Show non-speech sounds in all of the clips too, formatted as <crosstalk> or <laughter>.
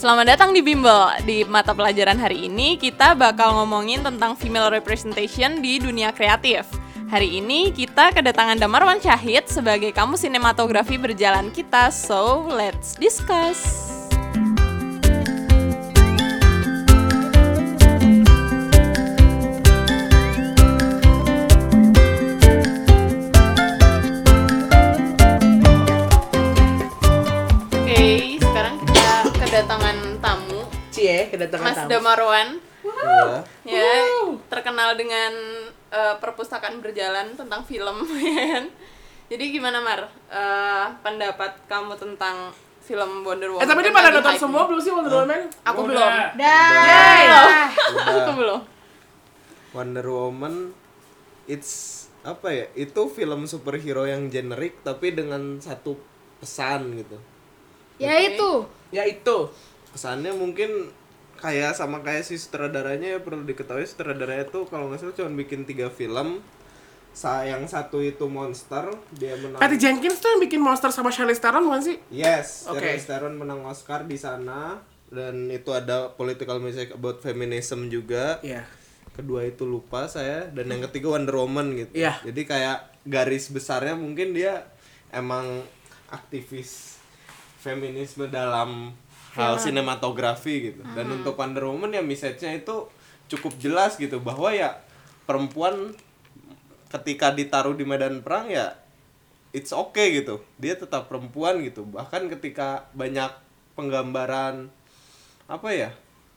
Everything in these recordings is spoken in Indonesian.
Selamat datang di Bimbel. Di mata pelajaran hari ini kita bakal ngomongin tentang female representation di dunia kreatif. Hari ini kita kedatangan Damarwan Syahid sebagai kamu sinematografi berjalan kita. So, let's discuss. Oke, sekarang kita kedatangan tamu Cie, kedatangan Mas tamu. Damarwan. Iya. ya terkenal dengan eh, perpustakaan berjalan tentang film <laughs> ya kan jadi gimana Mar Eh, pendapat kamu tentang film Wonder Woman Eh tapi dia pada nonton semua belum sih Wonder Woman? aku belum Dah. Aku belum Wonder Woman it's apa ya? Itu film superhero yang generik tapi dengan satu pesan gitu. Ya itu. Ya itu. Pesannya mungkin kayak sama kayak si sutradaranya ya perlu diketahui sutradaranya tuh kalau nggak salah cuma bikin tiga film. Sa yang satu itu monster dia menang. Patty Jenkins tuh yang bikin monster sama Charlize Theron bukan sih? Yes, Oke. Charlize Theron menang Oscar di sana dan itu ada political message about feminism juga. Iya. kedua itu lupa saya dan yang ketiga Wonder Woman gitu Iya. jadi kayak garis besarnya mungkin dia emang aktivis feminisme dalam hal sinematografi gitu. Dan untuk Wonder Woman ya message-nya itu cukup jelas gitu bahwa ya perempuan ketika ditaruh di medan perang ya it's okay gitu. Dia tetap perempuan gitu. Bahkan ketika banyak penggambaran apa ya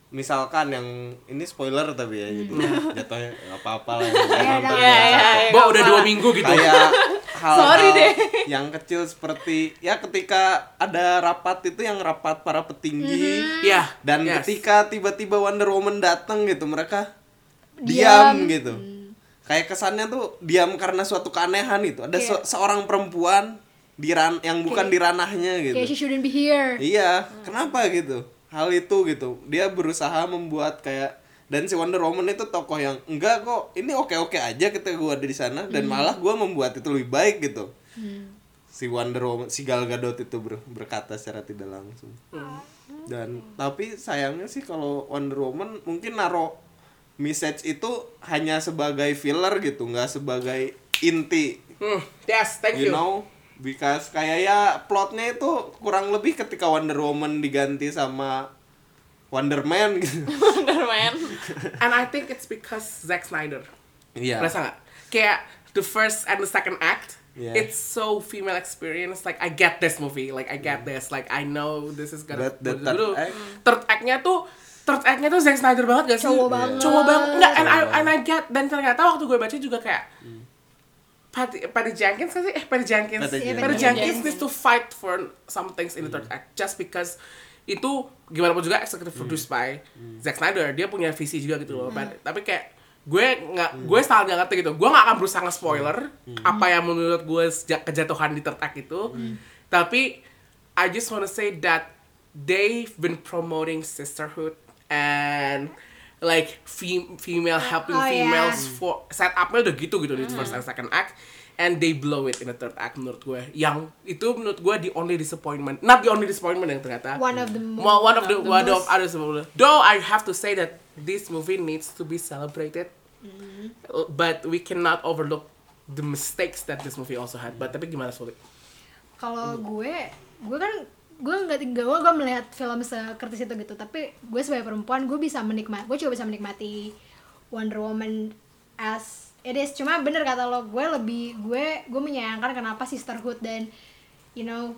misalkan yang ini spoiler tapi ya jadi <laughs> jatuhnya nggak apa-apa lah Iya, biasa. iya, iya, Bo udah dua minggu gitu. kayak hal-hal Sorry deh. <laughs> yang kecil seperti ya ketika ada rapat itu yang rapat para petinggi Iya. dan Yes. ketika tiba-tiba Wonder Woman datang gitu mereka Diam. diam, gitu kayak kesannya tuh diam karena suatu keanehan itu ada se- seorang perempuan di ran yang bukan di ranahnya gitu Kayak she shouldn't be here. Iya, kenapa gitu? Hal itu gitu. Dia berusaha membuat kayak dan si Wonder Woman itu tokoh yang enggak kok ini oke-oke aja ketika gua ada di sana dan malah gua membuat itu lebih baik gitu. Si Wonder Woman, si Gal Gadot itu ber- berkata secara tidak langsung. Dan tapi sayangnya sih kalau Wonder Woman mungkin naro message itu hanya sebagai filler gitu, nggak sebagai inti Hmm, yes, thank you you. know because kayak ya plotnya itu kurang lebih ketika Wonder Woman diganti sama Wonder Man <laughs> gitu Wonder Man <laughs> And I think it's because Zack Snyder. iya Merasa nggak? Kayak the first and the second act, Yeah. it's so female experience. Like I get this movie, like I get this, like I know this is gonna. But the third act? third act-nya tuh third act-nya tuh Zack Snyder banget gak sih? Cowok banget. Cowok banget. Nggak, and I, and I get dan ternyata waktu gue baca juga kayak Patty, Patty Jenkins kan sih? Eh, Patty Jenkins. Patty Iya, Jenkins. Patty Patty Jenkins Jenkins. needs to fight for some things in the third act just because itu gimana pun juga executive produced by Zack Snyder. Dia punya visi juga gitu loh But- tapi kayak gue nggak gue sangat nggak ngerti gitu. Gue nggak akan berusaha nge-spoiler apa yang menurut gue sejak kejatuhan di act itu. Tapi I just wanna say that they've been promoting sisterhood and like fem- female helping Oh, yeah. females for setupnya udah gitu gitu di first and second act and they blow it in the third act menurut gue yang itu menurut gue the only disappointment not the only disappointment yang ternyata One of the Well, one of the, one of most- other similar. Though I have to say that this movie needs to be celebrated, Uh, but we cannot overlook the mistakes that this movie also had. But tapi gimana sulit? Kalau gue, gue kan gue nggak tinggal gue gue melihat film sekritis itu gitu tapi gue sebagai perempuan gue bisa menikmati gue juga bisa menikmati Wonder Woman as it is cuma bener kata lo gue lebih gue gue menyayangkan kenapa sisterhood dan you know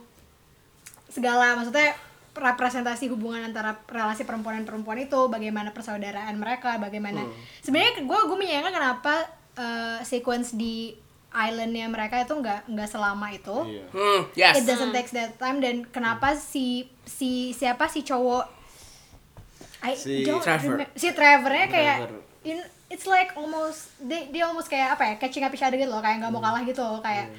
segala maksudnya representasi hubungan antara relasi perempuan dan perempuan itu bagaimana persaudaraan mereka bagaimana sebenarnya gue gue menyayangkan kenapa eh, sequence di islandnya mereka itu nggak nggak selama itu Iya. Hmm, yes. it doesn't take that time dan kenapa si si siapa si cowok I Si Trevor. si Trevornya kayak Trevor. in, it's like almost dia, dia almost kayak apa ya catching up each other gitu loh kayak nggak mau kalah gitu loh kayak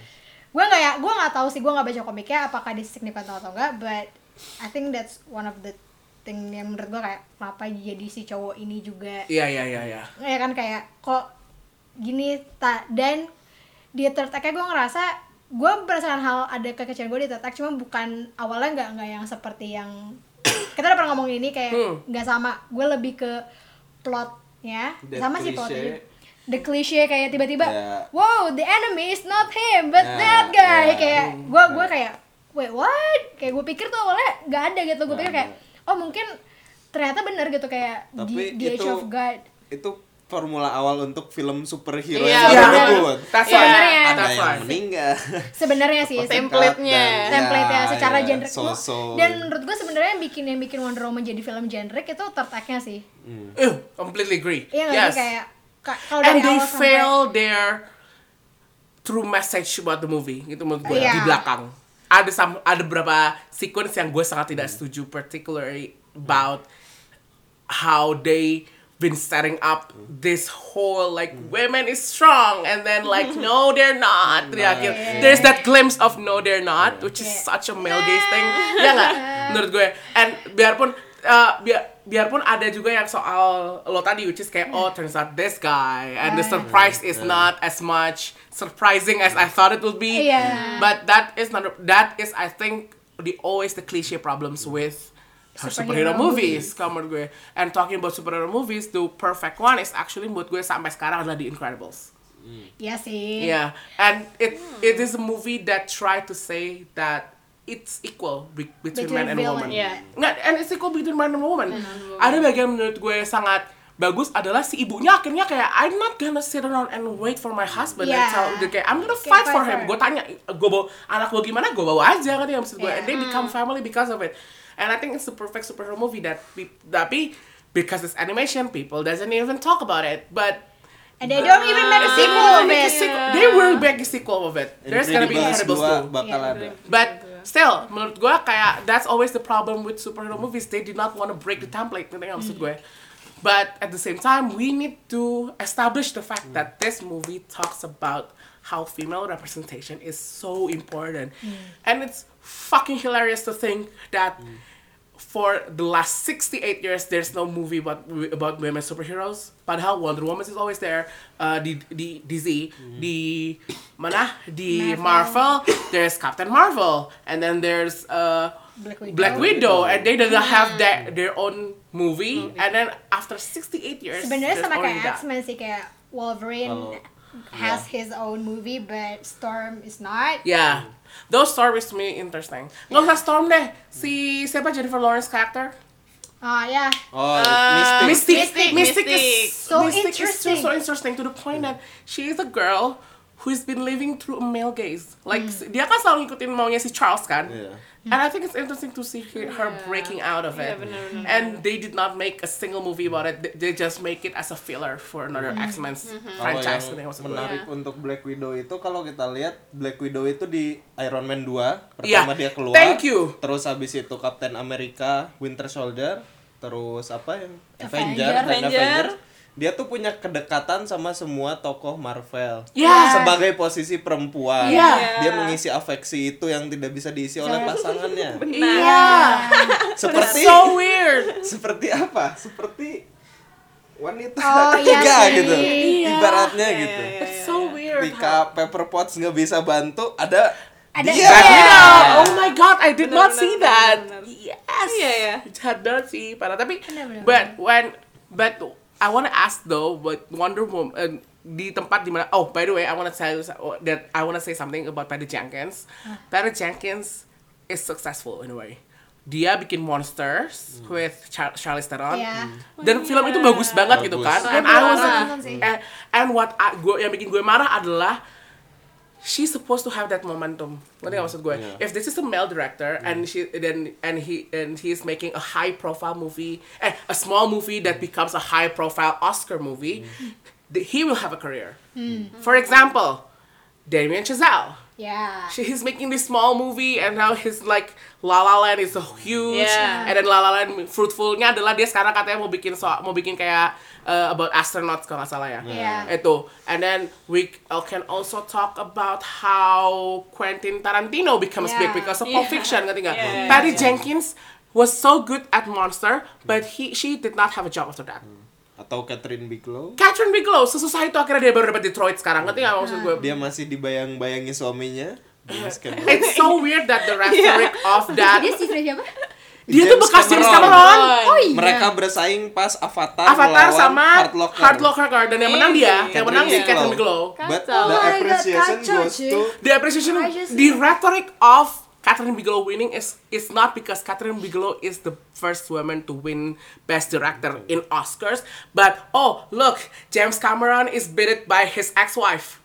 gue nggak ya gue nggak tahu sih gue nggak baca komiknya apakah dia signifikan atau enggak but I think that's one of the thing yang menurut gue kayak kenapa jadi si cowok ini juga Iya iya iya iya. ya kan kayak kok gini tak dan di third act gue ngerasa gue merasakan hal ada kekecewaan gue di third act cuma bukan awalnya nggak nggak yang seperti yang <coughs> kita udah pernah ngomongin ini kayak Hmm. nggak sama gue lebih ke plotnya That sama sih plotnya the cliche kayak tiba-tiba Yeah. wow the enemy is not him but Yeah, that guy. yeah. kayak gue gue kayak wait what? Kayak gue pikir tuh awalnya nggak ada gitu. Gue pikir kayak oh mungkin ternyata bener gitu kayak Tapi di, the Age itu- of God. itu formula awal untuk film superhero Iya, yang Iya. why. Sebenarnya. Ada That's yang meninggal. sebenarnya sih Template Template-nya. dan- template ya ya, secara ya, genre so-so. dan menurut gue sebenarnya yang bikin yang bikin Wonder Woman jadi film genre itu third act-nya sih Eh, completely agree. iya nggak yes. sih kayak ka- kalau dari And they awal sampai fail their true message about the movie gitu menurut gue Iya. di belakang. Ada sam- ada beberapa sequence yang gue sangat tidak setuju particularly about how they been setting up this whole like women is strong and then like no they're not. <laughs> Di akhir, there's that glimpse of no they're not which is Yeah. such a male gaze thing. Ya nggak? Menurut gue. And biarpun uh, biar biarpun ada juga yang soal lo tadi which is kayak oh turns out this guy and the surprise is not as much surprising as I thought it would be. But that is not that is I think the always the cliche problems with superhero, Superhero movies, kalau menurut gue. And talking about superhero movies, the perfect one is actually menurut gue sampai sekarang adalah The Incredibles. iya sih Yeah, and it it is a movie that tried to say that it's equal be- between, Between man and villain, woman. yeah. Nggak, and it's equal between man and woman. Ada bagian menurut gue sangat bagus adalah si ibunya akhirnya kayak I'm not gonna sit around and wait for my husband and Yeah. tell dia kayak I'm gonna Kayak fight for fight him. Gue tanya, gue bawa anak gue gimana, gue bawa aja kan ya maksud gue. And they Yeah. become family because of it. And I think it's the perfect superhero movie that pe- tapi because it's animation, people doesn't even talk about it. But and they don't even make a sequel of it sequel. They will make a sequel of it. There's gonna be Incredibles Incredibles 2. 2 bakal Yeah. ada. But still, menurut gue kayak that's always the problem with superhero movies. They did not want to break the template. Ngerti nggak maksud gue? But at the same time, we need to establish the fact that this movie talks about how female representation is so important, and it's fucking hilarious to think that. For the last 68 years, there's no movie about about women superheroes. But how Wonder Woman is always there. Uh, di di DC, di mana di Marvel. there's Captain Marvel, and then there's uh, Black Widow. Black Widow, and they don't have that their own movie. And then after 68 years, sebenarnya there's sama only kayak that. X-Men sih kayak Wolverine Kalau- has his own movie but Storm is not Yeah, those stories to me interesting. Nggak usah Storm deh. Si siapa Jennifer Lawrence character? ah ya Oh, Mystic. Mystic. Mystic, Mystic. is So Mystic is interesting. so interesting to the point that she is a girl who's been living through a male gaze. Like dia kan selalu ngikutin maunya si Charles kan. Iya. And I think it's interesting to see her, her breaking out of it. bener, bener, and they did not make a single movie about it. They, they just make it as a filler for another X-Men's Kalau franchise. yang Ngerti maksud gue? menarik Iya. untuk Black Widow itu kalau kita lihat Black Widow itu di Iron Man 2 Iya. pertama dia keluar Thank you. terus habis itu Captain America Winter Soldier terus apa yang Avenger. Avenger, dan Avenger. Avenger dia tuh punya kedekatan sama semua tokoh Marvel Yeah. sebagai posisi perempuan Iya. dia mengisi afeksi itu yang tidak bisa diisi oleh pasangannya <laughs> Iya. seperti so weird. seperti apa seperti wanita Oh, <laughs> iya ketiga sih. gitu Iya. ibaratnya gitu It's so weird. ketika Pepper Potts nggak bisa bantu ada Ada- dia Iya. Widow. Oh my god, I did not Bener, see bener, that. bener, bener. Yes. Iya, ya. Had not see parah tapi Bener, bener, but when but I want to ask though but Wonder Woman uh, di tempat di mana oh by the way I want to tell you so- that I want to say something about Patty Jenkins. Patty Jenkins is successful in a way. Dia bikin Monsters with Char Charlize Theron. Iya. Dan film itu bagus banget gitu Bagus. kan. And. I was Nonton sih. and, and what I, gua, yang bikin gue marah adalah she's supposed to have that momentum. Ngerti nggak maksud going, Yeah. If this is a male director mm. and she then and he and he's making a high profile movie, eh, a small movie that mm. becomes a high profile Oscar movie, mm. th- he will have a career. For example, Damien Chazelle. Yeah. She, he's making this small movie and now he's like La La Land is so huge Yeah. and then La La Land fruitfulnya adalah dia sekarang katanya mau bikin so mau bikin kayak uh, about astronauts kalau nggak salah ya Yeah. itu and then we can also talk about how Quentin Tarantino becomes big Yeah. because of Pulp Yeah. Fiction ngerti nggak Yeah. Patty Jenkins was so good at Monster but he she did not have a job after that atau Catherine Bigelow Catherine Bigelow sesusah itu akhirnya dia baru dapat Detroit sekarang ngerti nggak maksud gue dia masih dibayang-bayangi suaminya James Cameron. It's so weird that the rhetoric of that Dia si Fred siapa? dia tuh bekas James Cameron. Cameron. Oh iya. mereka bersaing pas Avatar, Avatar sama Hard Locker. Hard Locker dan yang menang dia, Iya. yang menang si Catherine Bigelow. But the Oh God, appreciation goes to The appreciation, the rhetoric of Catherine Bigelow winning is is not because Catherine Bigelow is the first woman to win Best Director in Oscars, but oh look, James Cameron is beaten by his ex-wife.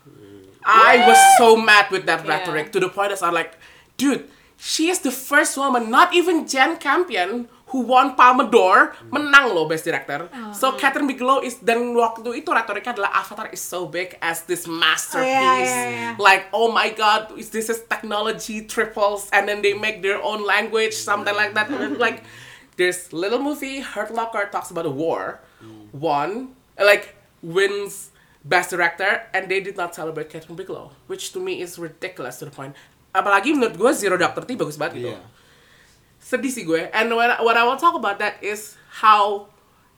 I was so mad with that Yeah. rhetoric to the point that I'm like, dude, she is the first woman, not even Jen Campion who won Palme d'Or menang loh Best Director. So Catherine Bigelow is dan waktu itu retoriknya adalah Avatar is so big as this masterpiece. yeah, yeah. Like oh my god, is this is technology triples and then they make their own language something like that. And like there's little movie Hurt Locker talks about a war, won like wins Best Director and they did not celebrate Catherine Bigelow, which to me is ridiculous to the point. Apalagi menurut gue Zero Dark Thirty bagus banget gitu Iya. Sedih sih gue. And when what I want to talk about that is how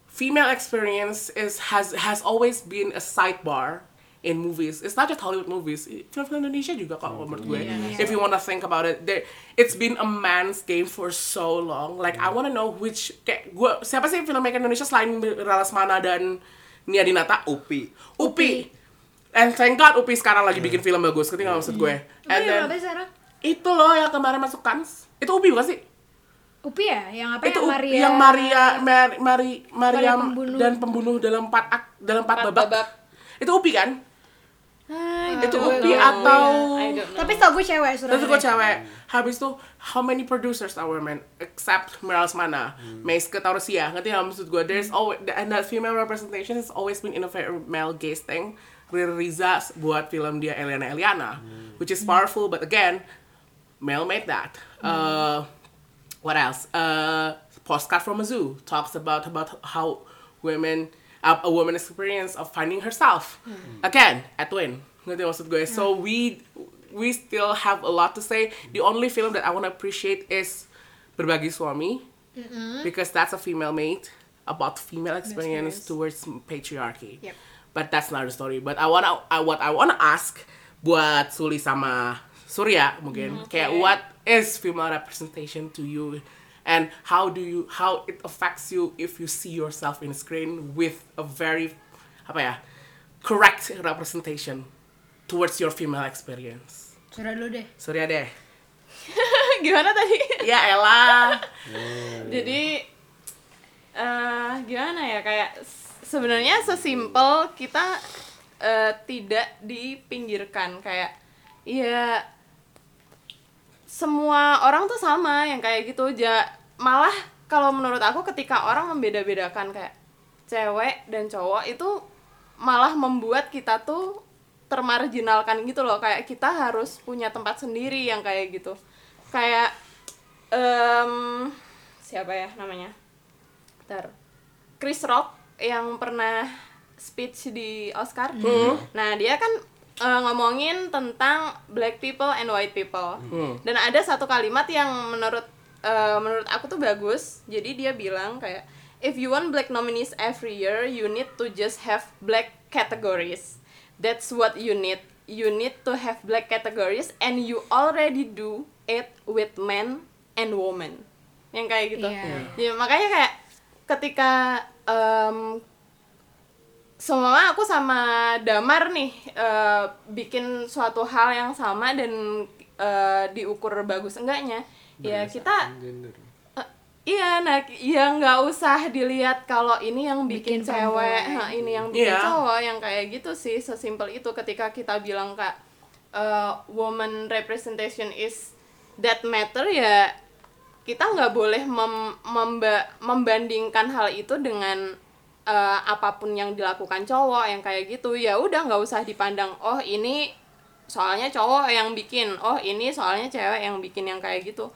female experience is has has always been a sidebar in movies. It's not just Hollywood movies. Film-film Indonesia juga kok menurut gue. If you wanna think about it, there, it's been a man's game for so long. Like I wanna know which kayak gue siapa sih filmmaker Indonesia selain Ralasmana dan Nia Dinata? Upi Upi. And thank God Upi sekarang lagi bikin film bagus. Ketika maksud gue. Upi And yang then sekarang? itu loh yang kemarin masuk Cannes. Itu Upi bukan sih? Upi ya? Yang apa itu yang Maria? yang Maria Mari Mari pembunuh. dan pembunuh dalam empat ak, dalam empat babak. babak. Itu Upi kan? Ah, itu gue Upi atau. Tapi tau gue cewek sudah. Terus gue cewek. Habis itu how many producers are women except Meryl Mana, Meiske Taurusia. Ngerti nggak maksud gue? There's always and that female representation has always been in a very male gaze thing. Riri Riza buat film dia Eliana Eliana, which is powerful but again male made that. Uh, what else? Uh, Postcard from a Zoo talks about about how women uh, a woman experience of finding herself. Again, Edwin. Ngerti maksud gue? So we we still have a lot to say. The only film that I want to appreciate is Berbagi Suami because that's a female made about female experience, towards patriarchy. Yep. But that's not the story. But I wanna I, what I wanna ask buat Suli sama Surya mungkin kayak what is female representation to you and how do you how it affects you if you see yourself in screen with a very apa ya correct representation towards your female experience. Sudah dulu deh. Surya deh. <laughs> Gimana tadi? Ya elah. Jadi eh gimana ya kayak sebenarnya sesimpel kita eh, tidak dipinggirkan kayak ya semua orang tuh sama yang kayak gitu. Aja malah kalau menurut aku ketika orang membeda-bedakan kayak cewek dan cowok itu malah membuat kita tuh termarginalkan gitu loh. Kayak kita harus punya tempat sendiri yang kayak gitu. Kayak em siapa ya namanya? Ntar. Chris Rock yang pernah speech di Oscar. Nah, dia kan eh, ngomongin tentang black people and white people. Dan ada satu kalimat yang menurut eh, menurut aku tuh bagus. Jadi dia bilang kayak if you want black nominees every year, you need to just have black categories. That's what you need. You need to have black categories and you already do it with men and women. Yang kayak gitu. Iya. Ya, makanya kayak ketika em semua aku sama Damar nih eh, bikin suatu hal yang sama dan eh, diukur bagus enggaknya. Ya kita gender eh, iya nah ya nggak usah dilihat kalau ini yang bikin, Bikin cewek ha, ini yang bikin Iya. cowok yang kayak gitu sih sesimpel itu ketika kita bilang kak eh, woman representation is that matter ya kita nggak boleh mem- memba- membandingkan hal itu dengan eh, apa pun yang dilakukan cowok yang kayak gitu ya udah nggak usah dipandang oh ini soalnya cowok yang bikin oh ini soalnya cewek yang bikin yang kayak gitu.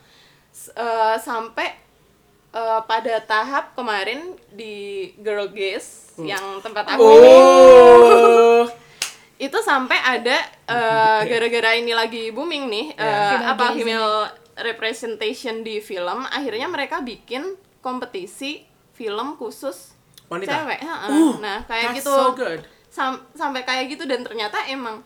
S- eh, sampai eh, pada tahap kemarin di Girl Gaze yang tempat aku. Oh. <laughs> itu sampai ada eh, gara-gara ini lagi booming nih eh, Female apa gaze female representation di film akhirnya mereka bikin kompetisi film khusus Wanita? cewek heeh. Uh, nah kayak that's gitu so good. Sam- sampai kayak gitu dan ternyata emang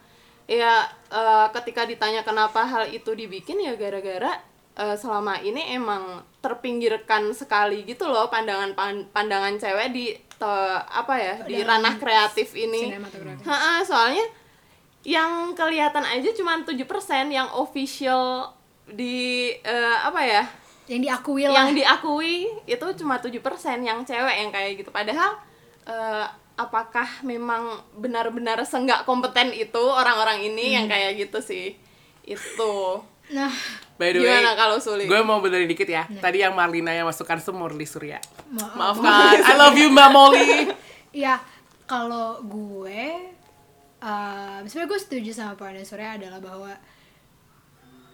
ya eh, ketika ditanya kenapa hal itu dibikin ya gara-gara eh, selama ini emang terpinggirkan sekali gitu loh pandangan pan- pandangan cewek di te- apa ya di ranah kreatif ini sinematografi. Ha-ha, soalnya yang kelihatan aja cuma 7% yang official di eh, apa ya yang diakui lah yang diakui itu cuma 7% yang cewek yang kayak gitu padahal eh, apakah memang benar-benar senggak kompeten itu orang-orang ini yang kayak gitu sih itu nah By the way, Gimana kalau Suli? Gue mau benerin dikit ya. Tadi yang Marlina yang masukkan itu Morli Surya. Maaf. Maafkan. I love you Mbak Molly. <laughs> Iya, kalau gue, uh, sebenarnya gue setuju sama poinnya Surya adalah bahwa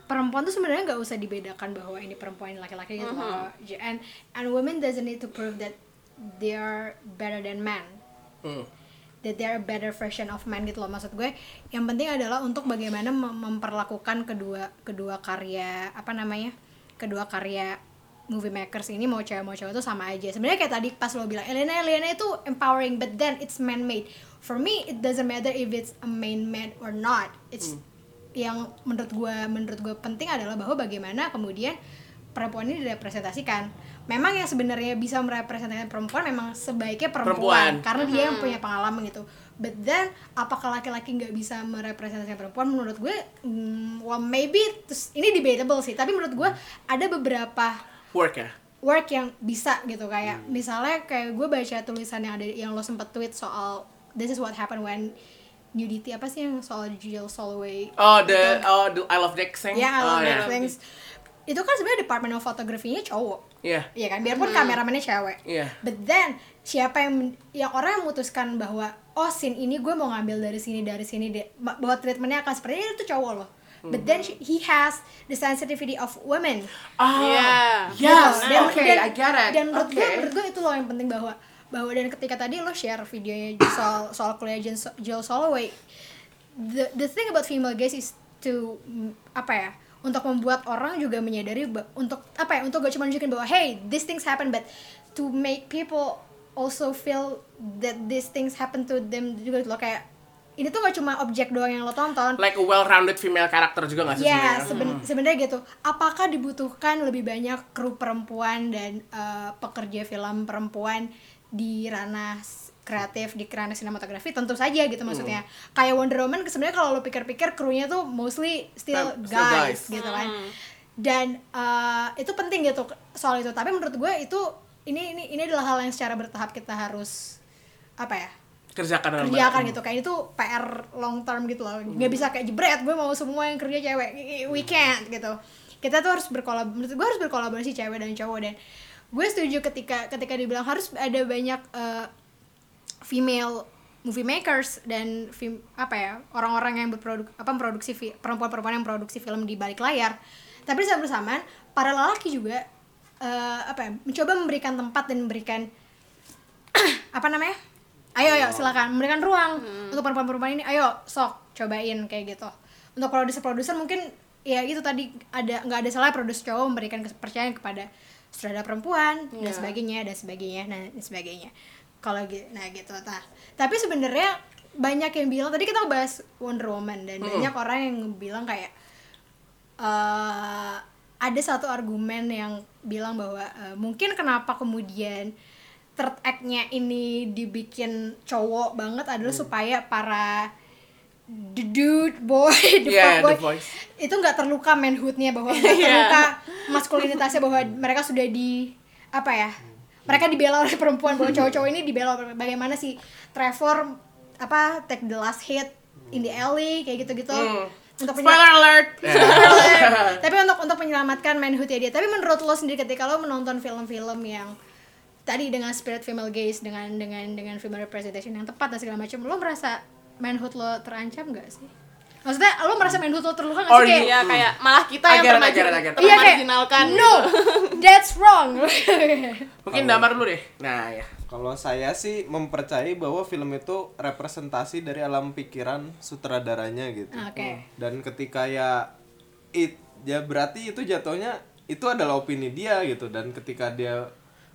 perempuan tuh sebenarnya nggak usah dibedakan bahwa ini perempuan ini laki-laki gitu loh. And and women doesn't need to prove that they are better than men. Hmm. That they are a better version of man gitu loh maksud gue. Yang penting adalah untuk bagaimana mem- memperlakukan kedua kedua karya apa namanya kedua karya movie makers ini mau cewek mau cowok itu sama aja sebenarnya kayak tadi pas lo bilang Elena Elena itu empowering but then it's man made for me it doesn't matter if it's a man made or not it's yang menurut gue menurut gue penting adalah bahwa bagaimana kemudian perempuan ini direpresentasikan. Memang yang sebenarnya bisa merepresentasikan perempuan memang sebaiknya perempuan, Perempuan. karena dia yang punya pengalaman gitu. But then apakah laki-laki nggak bisa merepresentasikan perempuan? Menurut gue mm, well maybe terus ini debatable sih tapi menurut gue ada beberapa Work ya. work yang bisa gitu kayak misalnya kayak gue baca tulisan yang ada yang lo sempet tweet soal this is what happened when nudity apa sih yang soal Jill Soloway Oh, the oh the I love Dexing. ya I oh, love yeah. things itu kan sebenarnya department of photography-nya cowok Iya. Iya kan, biarpun kameramennya cewek. Iya. But then siapa yang yang orang yang memutuskan bahwa oh scene ini gue mau ngambil dari sini dari sini deh, bahwa treatmentnya akan seperti ini itu cowok loh. But then she- he has the sensitivity of women. Ah, Iya. Yes. Dan- okay, dan- I get it. Dan menurut gue, okay. menurut gue itu loh yang penting bahwa bahwa dan ketika tadi lo share videonya soal soal kuliah Jill, Soloway, the the thing about female gaze is to apa ya untuk membuat orang juga menyadari untuk apa ya untuk gak cuma nunjukin bahwa hey these things happen but to make people also feel that these things happen to them juga gitu loh kayak ini tuh gak cuma objek doang yang lo tonton like a well-rounded female character juga gak sih Ya, sebenarnya? seben- sebenarnya gitu. Apakah dibutuhkan lebih banyak kru perempuan dan eh, pekerja film perempuan di ranah kreatif di ranah sinematografi? Tentu saja gitu maksudnya. Kayak Wonder Woman sebenarnya kalau lo pikir-pikir krunya tuh mostly still Still guys, guys. gitu kan. Dan eh, itu penting gitu soal itu. Tapi menurut gue itu ini ini ini adalah hal yang secara bertahap kita harus apa ya? Kerjakan kerjakan gitu kayak itu PR long term gitu loh nggak bisa kayak jebret gue mau semua yang kerja cewek we can't gitu kita tuh harus berkolab menurut gue harus berkolaborasi cewek dan cowok dan gue setuju ketika ketika dibilang harus ada banyak uh, female movie makers dan film apa ya orang-orang yang berproduk apa memproduksi fi- perempuan-perempuan yang produksi film di balik layar. Tapi saat bersamaan para lelaki juga uh, apa ya mencoba memberikan tempat dan memberikan <clears throat> apa namanya? Ayo ayo silakan. Memberikan ruang untuk perempuan-perempuan ini ayo sok cobain kayak gitu. Untuk produser-produser mungkin ya itu tadi ada nggak ada salah produser cowok memberikan kepercayaan kepada sutradara perempuan dan Iya. sebagainya dan sebagainya nah, dan sebagainya. Kalau gitu nah gitu nah tapi sebenarnya banyak yang bilang tadi kita bahas Wonder Woman dan banyak orang yang bilang kayak eh ada satu argumen yang bilang bahwa eh, mungkin kenapa kemudian third act-nya ini dibikin cowok banget adalah supaya para the dude boy <laughs> the Yeah, fuckboy the boys. itu nggak terluka manhoodnya bahwa nggak <laughs> terluka maskulinitasnya bahwa mereka sudah di apa ya mereka dibela oleh perempuan bahwa cowok-cowok ini dibela oleh- bagaimana si Trevor apa take the last hit in the alley kayak gitu-gitu. Untuk penyel- Spoiler alert. <laughs> tapi untuk untuk menyelamatkan manhoodnya dia. Tapi menurut lo sendiri ketika lo menonton film-film yang tadi dengan spirit female gaze dengan dengan dengan female representation yang tepat dan segala macam lo merasa manhood lo terancam gak sih maksudnya lo merasa manhood lo terluka nggak Or sih kayak Iya kayak malah kita I yang it. Iya, kayak, termarginalkan no gitu. <laughs> that's wrong <laughs> Mungkin damar dulu deh. Nah, ya. Kalau saya sih mempercayai bahwa film itu representasi dari alam pikiran sutradaranya gitu. oke Dan ketika ya it ya berarti itu jatuhnya itu adalah opini dia gitu dan ketika dia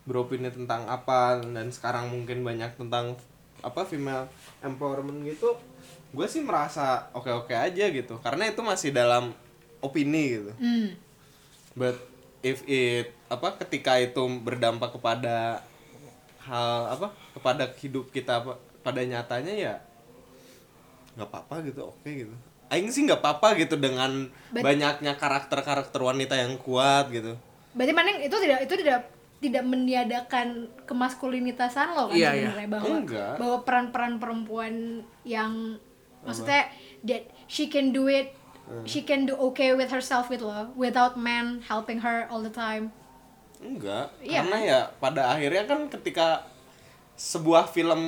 beropini tentang apa dan sekarang mungkin banyak tentang apa female empowerment gitu gue sih merasa oke oke aja gitu. Karena itu masih dalam opini gitu. Hmm. but if it apa ketika itu berdampak kepada hal apa kepada hidup kita apa- pada nyatanya ya nggak apa-apa gitu oke gitu. Aing sih nggak apa-apa gitu dengan But- banyaknya karakter-karakter wanita yang kuat gitu. Berarti Maneng itu tidak itu tidak tidak meniadakan kemaskulinitasan lo kan Iya, iya. sebenarnya bahwa Enggak. bahwa peran-peran perempuan yang maksudnya that she can do it Hmm. she can do okay with herself with lo without man helping her all the time enggak Iya. karena ya pada akhirnya kan ketika sebuah film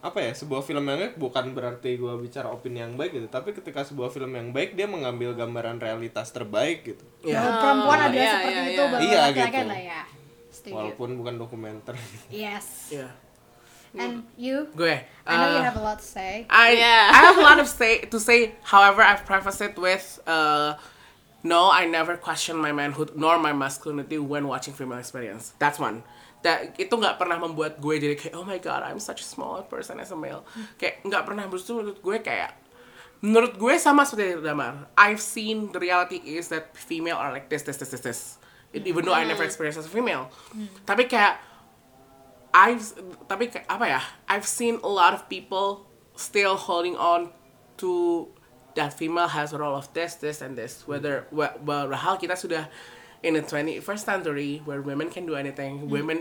apa ya sebuah film yang baik bukan berarti gua bicara opini yang baik gitu tapi ketika sebuah film yang baik dia mengambil gambaran realitas terbaik gitu Ya. bahwa perempuan Oh, ada iya, seperti iya, itu iya. bahwa Iya, gitu. lah ya Setuju. walaupun bukan dokumenter <laughs> yes Iya. and you Gue. I know you uh, have a lot to say I Yeah. I have a lot of say to say. However, I've prefaced it with uh, no, I never question my manhood nor my masculinity when watching female experience. That's one. That itu nggak pernah membuat gue jadi kayak oh my god I'm such a small person as a male. Kayak nggak pernah justru menurut gue kayak menurut gue sama seperti Damar. I've seen the reality is that female are like this this this this this. Even though I never experienced as a female. Hmm. Tapi kayak I've tapi kayak apa ya? I've seen a lot of people still holding on to that female has a role of this, this, and this. Hmm. Whether wa- padahal kita sudah in the 21st century where women can do anything, hmm. women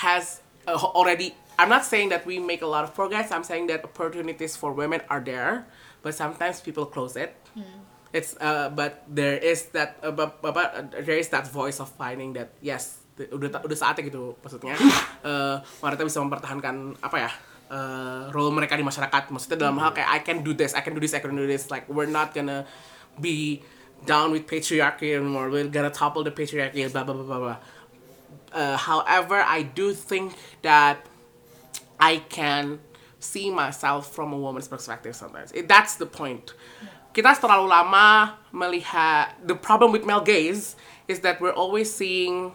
has uh, already. I'm not saying that we make a lot of progress. I'm saying that opportunities for women are there, but sometimes people close it. It's uh, but there is that uh, uh, there is that voice of finding that yes udah udah saatnya gitu maksudnya. Uh, <laughs> wanita bisa mempertahankan apa ya uh, role mereka di masyarakat. Maksudnya dalam hal kayak I can do this I can do this I can do this. Like we're not gonna be down with patriarchy anymore. We're gonna topple the patriarchy blah blah blah blah blah. Uh, however I do think that I can see myself from a woman's perspective sometimes. It, that's the point. Kita terlalu lama melihat the problem with male gaze is that we're always seeing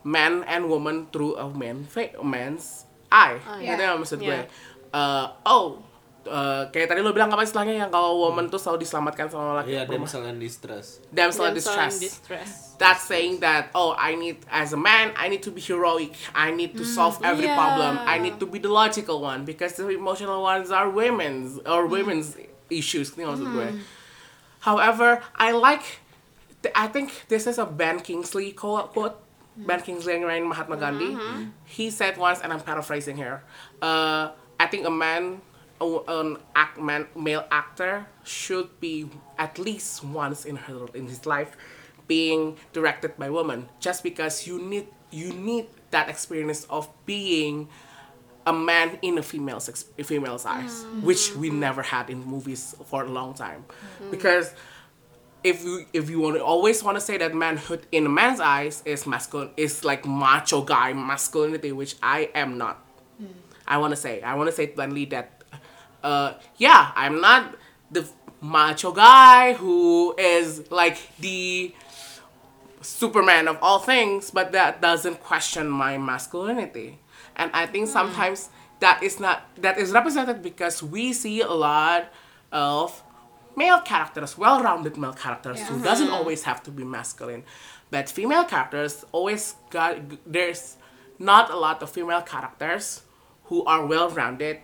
man and woman through a man man's eye. iya. Gitu ya maksud gue. Yeah. Uh, oh, uh, kayak tadi lo bilang apa istilahnya yang kalau woman tuh selalu diselamatkan sama laki Iya, perempuan. damsel in distress. Damsel in distress distress. that's saying that oh i need as a man i need to be heroic i need to solve every yeah. problem i need to be the logical one because the emotional ones are women's or women's issues you know maksud gue. Mm. however i like th- i think this is a ben kingsley quote, quote. ben kingsley yang ngerain mahatma gandhi. Mm-hmm. Mm. He said once and i'm paraphrasing here uh, i think a man a- an act man male actor should be at least once in her in his life being directed by women just because you need you need that experience of being a man in a female's a female's eyes mm. which we never had in movies for a long time mm-hmm. because if you if you want to always want to say that manhood in a man's eyes is masculine is like macho guy masculinity which I am not mm. I want to say. I want to say bluntly that, uh, yeah, I'm not the macho guy who is like the Superman of all things, but that doesn't question my masculinity. And I think hmm. sometimes that is not that is represented because we see a lot of male characters, well-rounded male characters who doesn't hmm. always have to be masculine, but female characters always got there's not a lot of female characters who are well-rounded.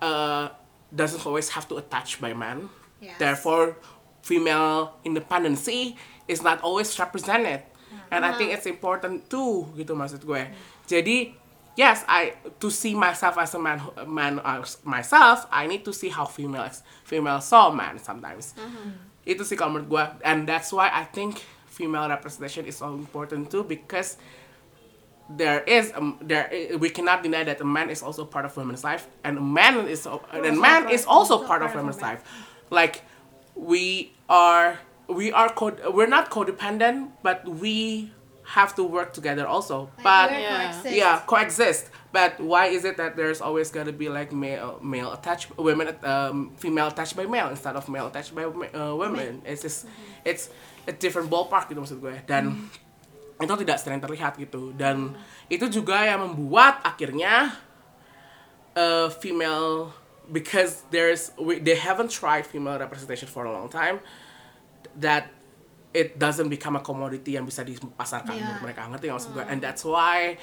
Uh, doesn't always have to attach by man. Yes. Therefore, female independency is not always represented. And I think uh-huh. it's important too, gitu maksud gue. Jadi, yes, I to see myself as a man, man myself, I need to see how female female saw man sometimes. Itu sih kalau menurut gue, and that's why I think female representation is so important too because there is um, there we cannot deny that a man is also part of women's life and a man is al- and man is also part of women's life. Like we are we are co- we're not codependent, but we have to work together also. Like, But Yeah. coexist. yeah coexist but why is it that there's always gonna be like male male attached women um, female attached by male instead of male attached by uh, women it's just it's a different ballpark gitu maksud gue dan itu tidak sering terlihat gitu dan itu juga yang membuat akhirnya uh, female because there's we, they haven't tried female representation for a long time that it doesn't become a commodity yang bisa dipasarkan Yeah. mereka. Ngerti nggak maksud gue? Hmm. And that's why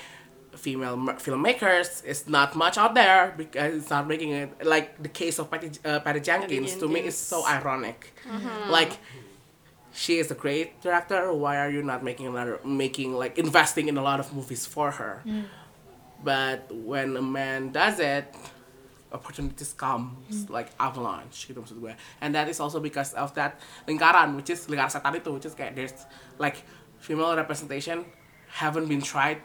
female filmmakers is not much out there because it's not making it like the case of Patty, uh, Patty Jenkins to me is so ironic. Mm-hmm. Like she is a great director. Why are you not making another making like investing in a lot of movies for her? Mm. But when a man does it opportunities come like avalanche gitu maksud gue. And that is also because of that lingkaran which is lingkaran setan itu which is kayak there's like female representation haven't been tried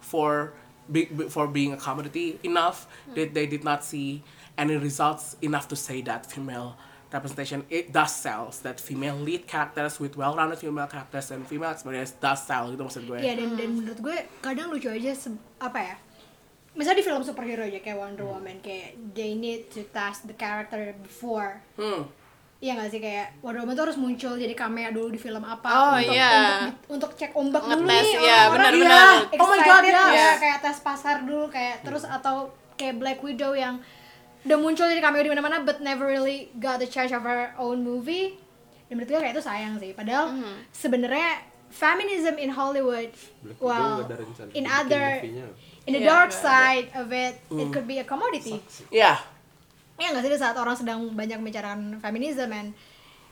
for be, for being a commodity enough. That they did not see any results enough to say that female representation it does sells that female lead characters with well-rounded female characters and female experience does sell gitu maksud gue. Iya dan dan menurut gue kadang lucu aja apa ya misalnya di film superhero aja kayak Wonder Woman kayak they need to test the character before hmm. Iya gak sih kayak Wonder Woman tuh harus muncul jadi cameo dulu di film apa Oh, untuk, iya. untuk, untuk cek ombak dulu nih iya, orang-orang benar-benar. excited Oh my God, ya, iya. kayak tes pasar dulu kayak terus atau kayak Black Widow yang udah muncul jadi cameo di mana-mana but never really got the chance of her own movie dan menurut gue kayak itu sayang sih padahal Mhm. sebenarnya feminism in Hollywood Black well in other. In the Iya, dark side of it Mm. it could be a commodity yeah Iya nggak sih saat orang sedang banyak membicarakan feminism and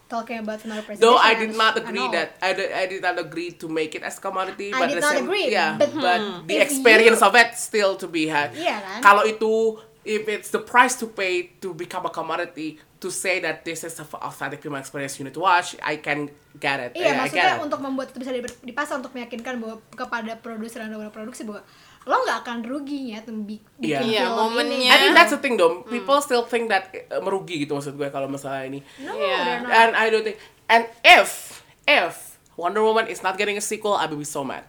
talking about female representation Though I did not agree that I did, I did not agree to make it as commodity, I but did the not same, agree, yeah, but- but the If experience you- of it still to be had. Iya kan? Kalau itu if it's the price to pay to become a commodity to say that this is a authentic female experience you need to watch, I can get it. Iya, Yeah, I maksudnya get it. untuk membuat itu bisa di- dipasang untuk meyakinkan bahwa kepada produser dan produksi bahwa lo nggak akan rugi ya bikin Iya. Iya, film momennya. I think that's the thing though. People still think that uh, merugi gitu maksud gue kalau misalnya ini. No, Iya. they're not. And I don't think. And if if Wonder Woman is not getting a sequel, I will be so mad.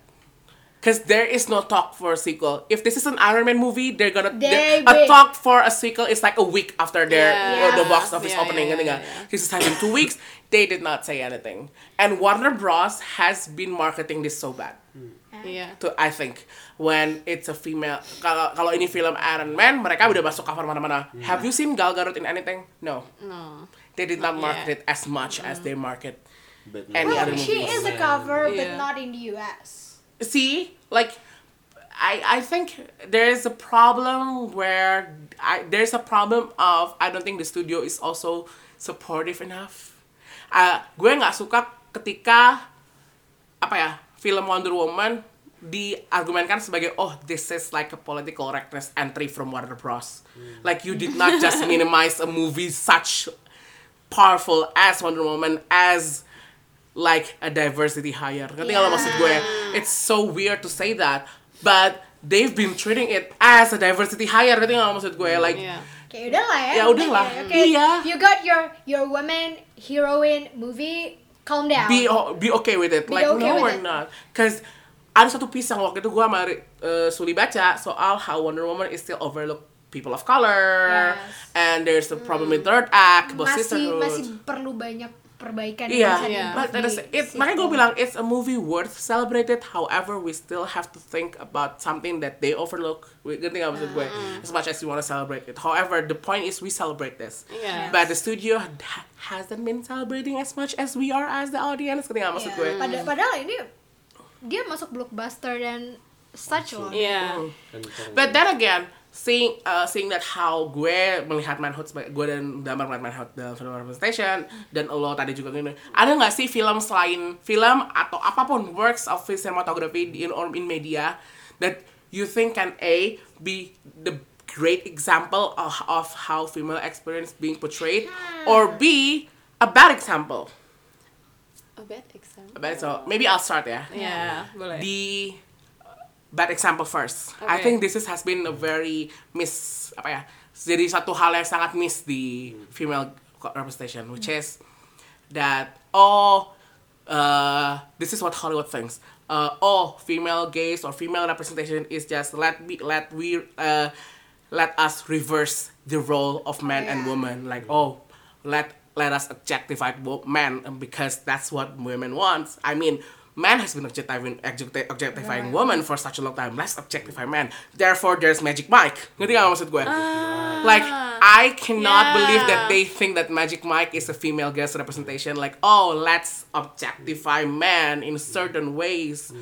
Cause there is no talk for a sequel. If this is an Iron Man movie, they're gonna They a talk for a sequel is like a week after their Yeah. uh, the box office Yeah, opening. yeah, yeah, yeah. This is having two weeks. They did not say anything. And Warner Bros has been marketing this so bad Iya. to I think when it's a female kalau kalau ini film Iron Man mereka udah masuk cover mana-mana. Have you seen Gal Gadot in anything? No. No. They did not Not market it as much as they market Batman. any Well, other she movies. is a cover, but Iya. not in the US. See, like I I think there is a problem where I there's a problem of I don't think the studio is also supportive enough. Uh, gue nggak suka ketika apa ya film Wonder Woman diargumenkan sebagai oh this is like a political correctness entry from Warner Bros. Like you did not just <laughs> minimize a movie such powerful as Wonder Woman as like a diversity hire. Ngerti lo maksud gue? It's so weird to say that, but they've been treating it as a diversity hire. Ngerti nggak lo maksud gue? Like Iya. Kayak udah lah ya. Ya udah lah. Oke, Iya. You got your your woman heroine movie. Calm down. be be okay with it. Be like okay no, we're it. not. Cause ada satu pisang waktu itu gue sama uh, Suli baca soal how Wonder Woman is still overlooked people of color, Yes. and there's a problem with third act, about masih sisterhood. masih perlu banyak perbaikan Iya, is di it. Makanya gue bilang it's a movie worth celebrated. However, we still have to think about something that they overlook. We ngerti nggak maksud gue? As much as you want to celebrate it. However, the point is we celebrate this. Iya. But the studio ha- hasn't been celebrating as much as we are as the audience. Ngerti nggak maksud Iya. gue? Pada- padahal ini dia masuk blockbuster dan such loh. Iya. Kenceng. But then again, seeing uh, seeing that how gue melihat manhood sebagai gue dan Damar melihat manhood dalam film representation dan lo tadi juga gini ada nggak sih film selain film atau apa pun works of cinematography in or in media that you think can a be the great example of, of how female experience being portrayed or b a bad example A bad example. a bad so maybe I'll start ya Iya, boleh. the bad example first. I Okay. think this is, has been a very miss apa ya? Jadi satu hal yang sangat miss di female representation, which is that oh uh, this is what Hollywood thinks. Uh, oh, female gaze or female representation is just let me let we uh, let us reverse the role of man and Yeah. woman. Like oh, let let us objectify men um, because that's what women want. I mean. Man has been objectifying, objecti- objectifying women for such a long time. Let's objectify men. Therefore, there's Magic Mike. Ngerti gak maksud gue? Like, I cannot Yeah. believe that they think that Magic Mike is a female guest representation. Like, oh, let's objectify men in certain ways.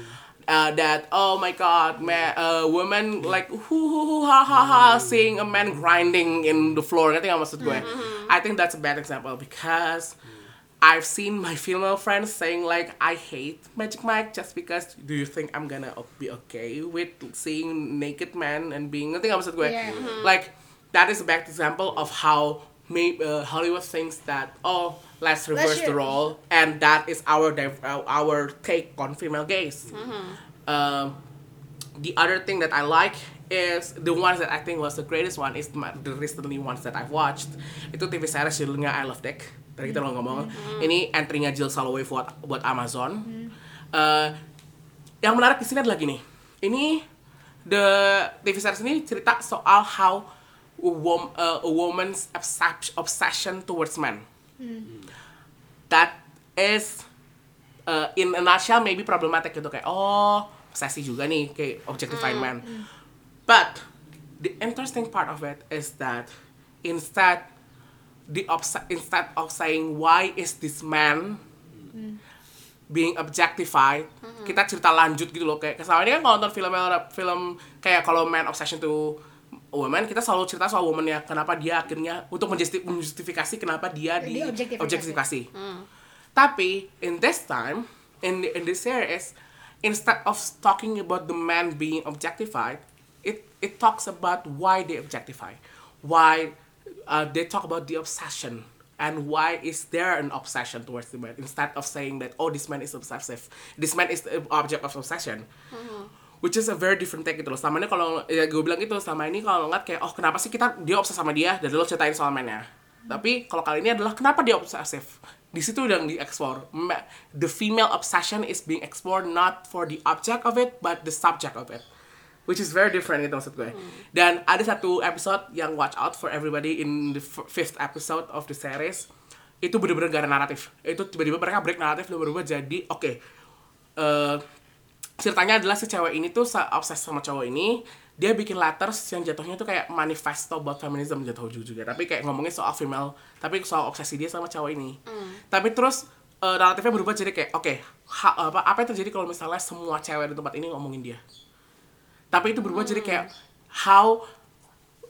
Uh, that oh my god, man, uh, women like hu hu ha ha ha, seeing a man grinding in the floor. Ngerti gak maksud gue? I think that's a bad example because I've seen my female friends saying like I hate Magic Mike just because do you think I'm gonna be okay with seeing naked men and being ngerti gak maksud gue? Yeah. Like that is a bad example of how may, uh, Hollywood thinks that oh let's reverse the share. role and that is our div- uh, our take on female gaze. Um, the other thing that I like is the ones that I think was the greatest one is my, the recently ones that I've watched. Itu TV series judulnya I Love Deck tadi kita udah ngomong. Ini entry-nya Jill Soloway buat buat Amazon. Eh, yang menarik di sini adalah gini. Ini the TV series ini cerita soal how a, wom- uh, a woman's obsess- obsession towards men. That is uh, in a nutshell maybe problematic gitu kayak oh obsesi juga nih kayak objectifying man but the interesting part of it is that instead the obs- instead of saying why is this man being objectified kita cerita lanjut gitu loh kayak selama ini kan kalau nonton film film kayak kalau man obsession to woman kita selalu cerita soal woman ya kenapa dia akhirnya untuk menjusti- menjustifikasi kenapa dia di Diobjektifikasi. objektifikasi. Tapi in this time in in this series instead of talking about the man being objectified it it talks about why they objectify. Why uh, they talk about the obsession and why is there an obsession towards the man instead of saying that oh this man is obsessive. This man is the object of obsession which is a very different take gitu loh. Sama ini kalau ya gue bilang gitu sama ini kalau ngeliat kayak oh kenapa sih kita dia obses sama dia? Dan lo ceritain soal mainnya. Tapi kalau kali ini adalah kenapa dia obsesif? Di situ udah dieksplor Ma- the female obsession is being explored not for the object of it but the subject of it. Which is very different gitu maksud gue. Dan ada satu episode yang watch out for everybody in the fifth episode of the series. Itu bener-bener gak ada naratif. Itu tiba-tiba mereka break naratif dan berubah jadi oke eh, ceritanya adalah si cewek ini tuh obses sama cowok ini. Dia bikin letters yang jatuhnya tuh kayak manifesto buat feminism jatuh juga tapi kayak ngomongin soal female tapi soal obsesi dia sama cowok ini. Tapi terus eh, naratifnya berubah jadi kayak oke ha- apa apa yang terjadi kalau misalnya semua cewek di tempat ini ngomongin dia? Tapi itu berubah jadi kayak how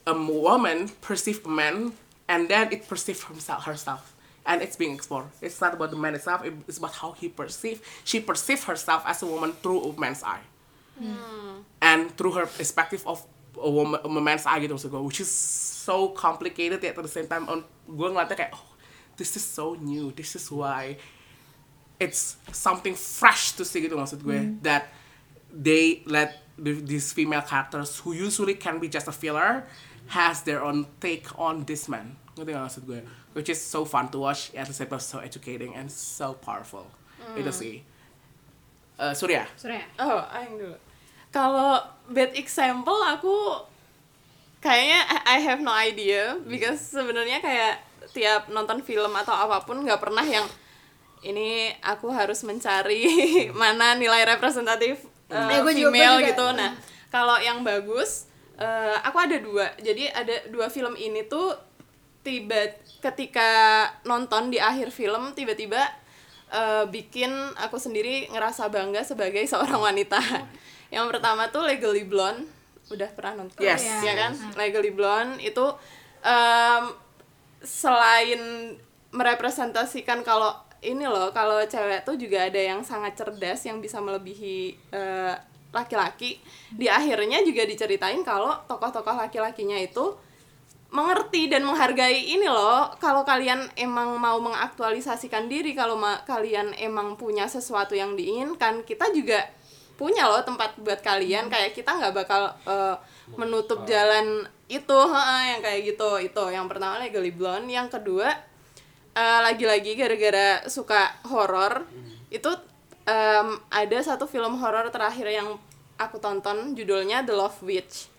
a woman perceive a man and then it perceive himself herself and it's being explored. It's not about the man itself it's about how he perceive she perceive herself as a woman through a man's eye. Hmm. And through her perspective of a woman a man's eye gitu maksud gue which is so complicated yet at the same time on gue ngeliatnya kayak oh this is so new this is why it's something fresh to see gitu maksud gue that they let these female characters who usually can be just a filler has their own take on this man ngerti gak maksud gue? Which is so fun to watch. At the same time so educating and so powerful. Itu sih. Eh, Surya? Surya. Oh, aing dulu. Kalau bad example aku kayaknya I have no idea. Because sebenarnya kayak tiap nonton film atau apa pun nggak pernah yang ini aku harus mencari <laughs> mana nilai representatif uh, Eh, juga- gua female juga. gitu. Nah, kalau yang bagus eh, aku ada dua. Jadi ada dua film ini tuh tiba ketika nonton di akhir film tiba-tiba eh, bikin aku sendiri ngerasa bangga sebagai <laughs> seorang wanita. Yang pertama tuh Legally Blonde, udah pernah nonton Yes. ya kan? Legally Blonde itu em, selain merepresentasikan kalau ini loh kalau cewek tuh juga ada yang sangat cerdas yang bisa melebihi eh, laki-laki di akhirnya juga diceritain kalau tokoh-tokoh laki-lakinya itu mengerti dan menghargai ini loh. Kalau kalian emang mau mengaktualisasikan diri kalau ma- kalian emang punya sesuatu yang diinginkan kita juga punya loh tempat buat kalian. Kayak kita nggak bakal eh, menutup jalan itu heeh, yang kayak gitu. Itu yang pertama legally blonde. Yang kedua eh, lagi-lagi gara-gara suka horor itu em, ada satu film horor terakhir yang aku tonton judulnya The Love Witch.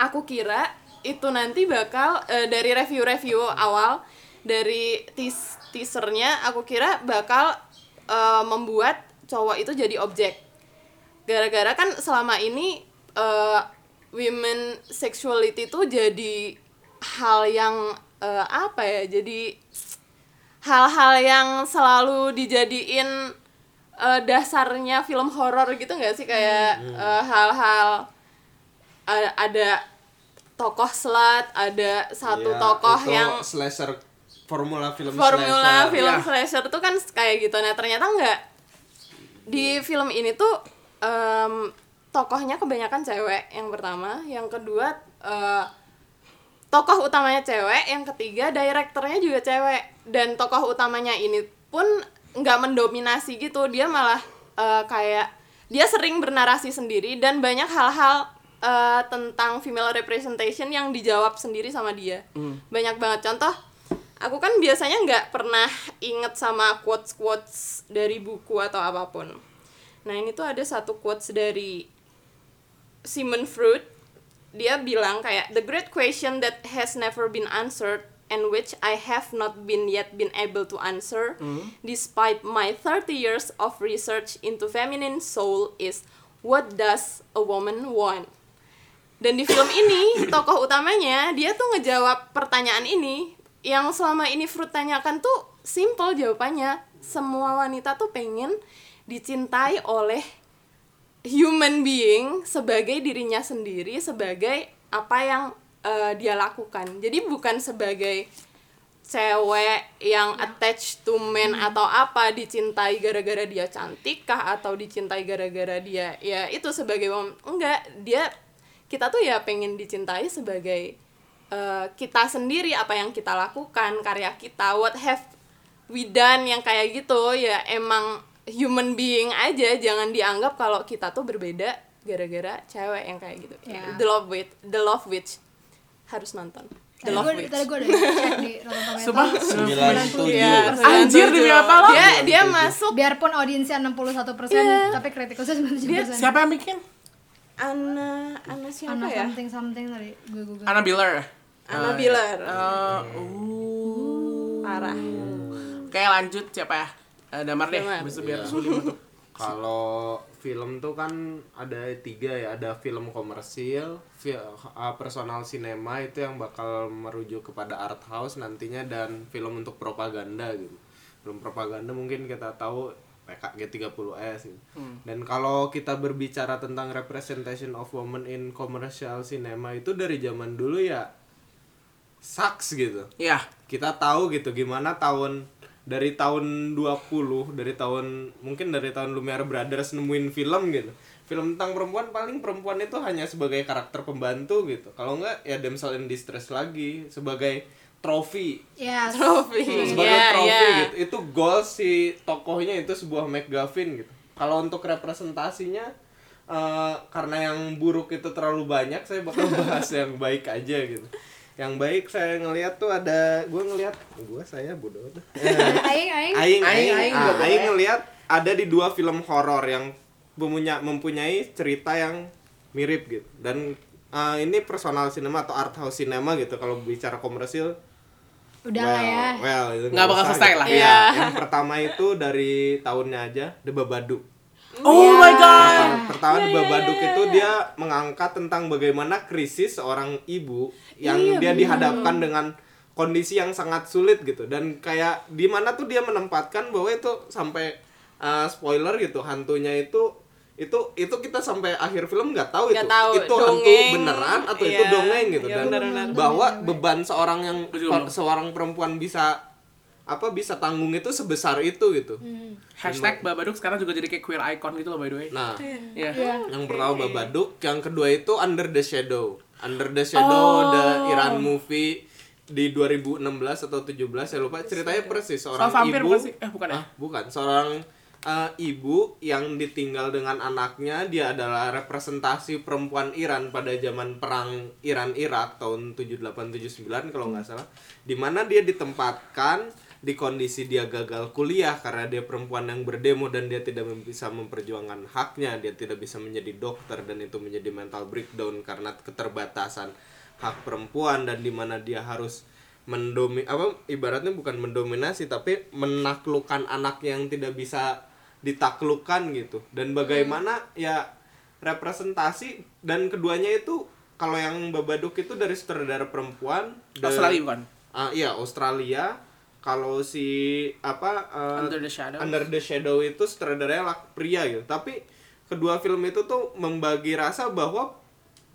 Aku kira itu nanti bakal eh, dari review-review awal dari teas- teasernya aku kira bakal eh, membuat cowok itu jadi objek. Gara-gara kan selama ini eh, women sexuality itu jadi hal yang eh, apa ya jadi hal-hal yang selalu dijadiin eh, dasarnya film horor gitu nggak sih? Kayak eh, hal-hal eh, ada tokoh slut ada satu Iya, tokoh itu yang slasher formula film formula slasher. film Iya. slasher tuh kan kayak gitu. Nah ternyata enggak di film ini tuh em, tokohnya kebanyakan cewek yang pertama. Yang kedua eh, tokoh utamanya cewek. Yang ketiga direkturnya juga cewek. Dan tokoh utamanya ini pun nggak mendominasi gitu. Dia malah eh, kayak dia sering bernarasi sendiri dan banyak hal-hal eh, tentang female representation yang dijawab sendiri sama dia. Banyak banget. Contoh aku kan biasanya nggak pernah inget sama quotes quotes dari buku atau apa pun. Nah ini tuh ada satu quotes dari Simon Freud. Dia bilang kayak the great question that has never been answered and which I have not been yet been able to answer despite my 30 years of research into feminine soul is what does a woman want dan di film ini tokoh utamanya dia tuh ngejawab pertanyaan ini. Yang selama ini Fruit tanyakan tuh simple jawabannya. Semua wanita tuh pengen dicintai oleh human being sebagai dirinya sendiri sebagai apa yang eh, dia lakukan. Jadi bukan sebagai cewek yang attached to men atau apa dicintai gara-gara dia cantik kah atau dicintai gara-gara dia ya itu sebagai enggak. Dia kita tuh ya pengen dicintai sebagai eh, kita sendiri apa yang kita lakukan karya kita what have we done yang kayak gitu ya emang human being aja jangan dianggap kalau kita tuh berbeda gara-gara cewek yang kayak gitu Ya. the love witch the love witch harus nonton the Tadi love gue witch tadi gue udah cek di <laughs> Rotten Tomatoes. Sumpah? Sembilan tujuh. Iya, Anjir, demi apa lo? Dia dia masuk Biarpun audiensnya 61% tapi kritikusnya 97%. Siapa yang bikin? Ana Ana siapa Anna ya? something something tadi gue google. Anna Biller. Anna Biller. Eh, uh. Parah. Oke lanjut siapa ya? Eh, Damar deh, bisa biar sulit untuk <laughs> Kalau film tuh kan ada tiga ya, ada film komersil, fi- uh, personal cinema itu yang bakal merujuk kepada art house nantinya dan film untuk propaganda gitu. Film propaganda mungkin kita tahu PKG 30S gitu. Dan kalau kita berbicara tentang representation of women in commercial cinema itu dari zaman dulu ya sucks gitu. Ya, kita tahu gitu gimana tahun dari tahun 20 dari tahun mungkin dari tahun Lumiere Brothers nemuin film gitu. Film tentang perempuan paling perempuan itu hanya sebagai karakter pembantu gitu. Kalau enggak ya damsel in distress lagi. Sebagai trofi Yes. Trofi. sebagai Iya, trofi iya. gitu. Itu goal si tokohnya itu sebuah McGuffin gitu. Kalau untuk representasinya eh, karena yang buruk itu terlalu banyak saya bakal <laughs> bahas yang baik aja gitu. Yang baik saya ngelihat tuh ada gue ngelihat gue saya bodoh <laughs> Aing aing. aing Aing, aing. Aing, ah, aing ngelihat ada di dua film horor yang mempunyai mempunyai cerita yang mirip gitu. Dan eh, ini personal cinema atau art house cinema gitu. Kalau bicara komersil Udah well, lah ya. well, itu Nggak bakal selesai gitu. lah. Iya, Iya. yang pertama itu dari tahunnya aja The Babadook Oh my god. Pertama, pertama The Babadook itu dia mengangkat tentang bagaimana krisis seorang ibu yang dia dihadapkan dengan kondisi yang sangat sulit gitu dan kayak di mana tuh dia menempatkan bahwa itu sampai uh, spoiler gitu hantunya itu itu itu kita sampai akhir film nggak tahu Nggak itu tahu, itu hantu dongeng. beneran atau itu Iya, dongeng gitu iya, dan benar-benar. bahwa beban seorang yang seorang perempuan bisa apa bisa tanggung itu sebesar itu gitu Hashtag Babadook sekarang juga jadi kayak queer icon gitu loh by the way. nah Iya. yang pertama Babadook, yang kedua itu Under the Shadow. Under the Shadow, the Iran movie di 2016 atau 17 saya lupa ceritanya persis seorang vampir ibu? Eh, bukan ya? Ah, bukan seorang eh, ibu yang ditinggal dengan anaknya dia adalah representasi perempuan Iran pada zaman perang Iran Irak tahun 78 79 kalau nggak salah. Di mana dia ditempatkan di kondisi dia gagal kuliah karena dia perempuan yang berdemo dan dia tidak bisa memperjuangkan haknya, dia tidak bisa menjadi dokter dan itu menjadi mental breakdown karena keterbatasan hak perempuan dan di mana dia harus mendomi apa ibaratnya bukan mendominasi tapi menaklukkan anak yang tidak bisa ditaklukkan gitu dan bagaimana ya representasi dan keduanya itu kalau yang Babadook itu dari sutradara perempuan dan- Australia bukan? Ah, iya Australia. Kalau si apa eh, Under the Shadow. Under the Shadow itu sutradaranya lak pria gitu. Tapi kedua film itu tuh membagi rasa bahwa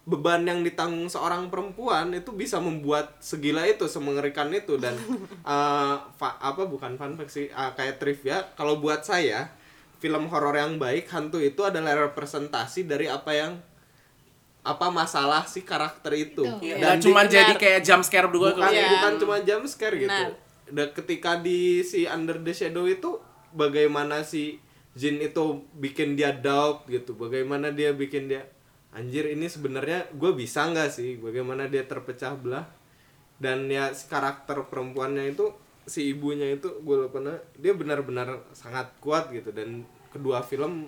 beban yang ditanggung seorang perempuan itu bisa membuat segila itu, semengerikan itu dan <laughs> fa- apa bukan fun fact sih, ah, kayak trivia. Kalau buat saya film horor yang baik hantu itu adalah representasi dari apa yang apa masalah si karakter itu. Itu. Iya, Dan cuma di- jadi kayak jump scare juga bukan Iya. bukan cuma jump scare gitu. Benar. Dan ketika di si Under the Shadow itu bagaimana si Jin itu bikin dia doubt gitu. Bagaimana dia bikin dia anjir ini sebenarnya gue bisa nggak sih? Bagaimana dia terpecah belah dan ya si karakter perempuannya itu si ibunya itu gue lupa na- dia benar-benar sangat kuat gitu dan kedua film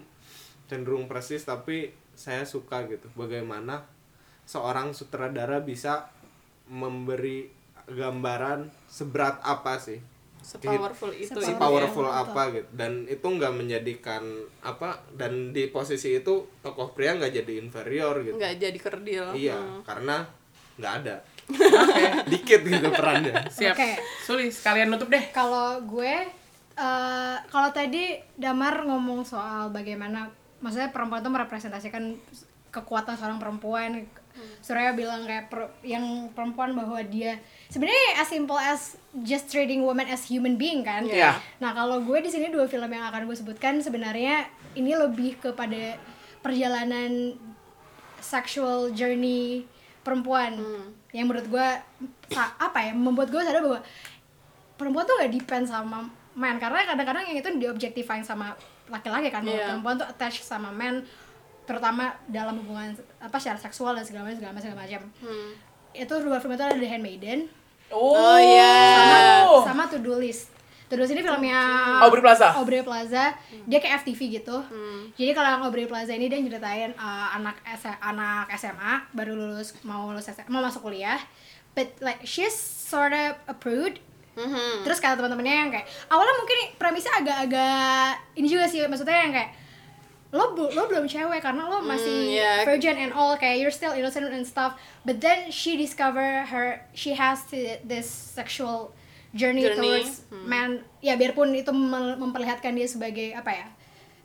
cenderung persis tapi saya suka gitu bagaimana seorang sutradara bisa memberi gambaran seberat apa sih Sepowerful itu si ya. apa gitu dan itu nggak menjadikan apa dan di posisi itu tokoh pria nggak jadi inferior gitu Nggak jadi kerdil. iya Hmm. karena nggak ada dikit gitu perannya Siap. Oke. Suli, sekalian nutup deh. kalau gue eh kalau tadi Damar ngomong soal bagaimana maksudnya perempuan itu merepresentasikan kekuatan seorang perempuan Suraya bilang kayak per- yang perempuan bahwa dia sebenarnya as simple as just treating women as human being kan Iya. nah kalau gue di sini dua film yang akan gue sebutkan sebenarnya ini lebih kepada perjalanan sexual journey perempuan yang menurut gue apa ya membuat gue sadar bahwa perempuan tuh gak depend sama man karena kadang-kadang yang itu diobjectifying sama laki-laki kan bahwa Iya. perempuan tuh attached sama man terutama dalam hubungan apa secara seksual dan segala macam segala macam segala macam Hmm. itu dua film itu ada The Handmaiden Oh, iya. sama Oh. sama To Do List List ini filmnya Aubrey Plaza. Aubrey Plaza dia kayak FTV gitu Hmm. jadi kalau yang Aubrey Plaza ini dia nyeritain uh, anak S- anak SMA baru lulus mau lulus SMA, mau masuk kuliah but like she's sort of a prude Mhm. terus kata teman-temannya yang kayak awalnya mungkin premisnya agak-agak ini juga sih maksudnya yang kayak lo bu- lo belum cewek karena lo masih iya. virgin and all kayak you're still innocent and stuff but then she discover her she has to, this sexual journey, Journey, towards man ya biarpun itu mem- memperlihatkan dia sebagai apa ya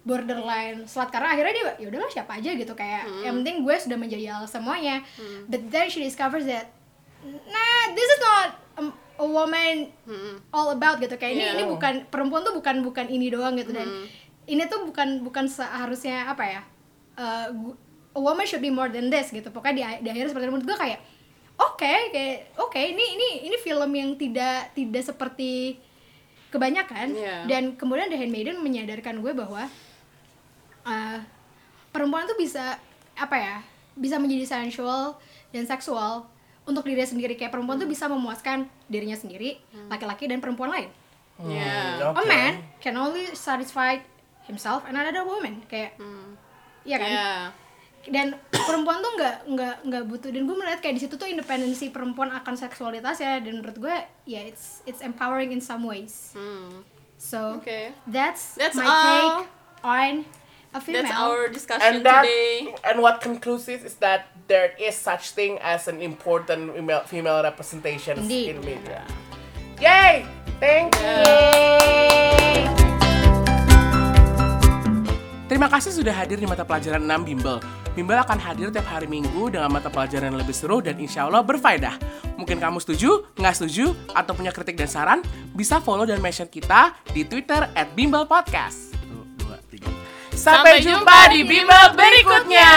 borderline slut karena akhirnya dia ya udahlah siapa aja gitu kayak yang penting gue sudah menjadi hal semuanya. But then she discovers that nah this is not a, a woman all about gitu kayak ini Yeah. ini bukan perempuan tuh bukan bukan ini doang gitu dan ini tuh bukan bukan seharusnya apa ya uh, a woman should be more than this gitu pokoknya di, di akhirnya seperti menurut gue kayak oke kayak oke ini ini ini film yang tidak tidak seperti kebanyakan Iya. dan kemudian The Handmaiden menyadarkan gue bahwa uh, perempuan tuh bisa apa ya bisa menjadi sensual dan seksual untuk dirinya sendiri kayak perempuan tuh bisa memuaskan dirinya sendiri laki-laki dan perempuan lain Iya. Hmm, a oke. man can only satisfy himself and another woman kayak iya kan Iya. Dan perempuan tuh nggak nggak nggak butuh dan gue melihat kayak di situ tuh independensi perempuan akan seksualitas ya dan menurut gue ya it's it's empowering in some ways Hmm. so Oke. that's, That's my all. take on a female That's our discussion And that today. and what conclusive is that there is such thing as an important female, female representation Indeed. in media. Yay! Thank you. Terima kasih sudah hadir di mata pelajaran 6 Bimbel. Bimbel akan hadir tiap hari Minggu dengan mata pelajaran yang lebih seru dan insya Allah berfaedah. Mungkin kamu setuju, nggak setuju, atau punya kritik dan saran, bisa follow dan mention kita di Twitter at Bimbel Podcast. Sampai jumpa di Bimbel berikutnya.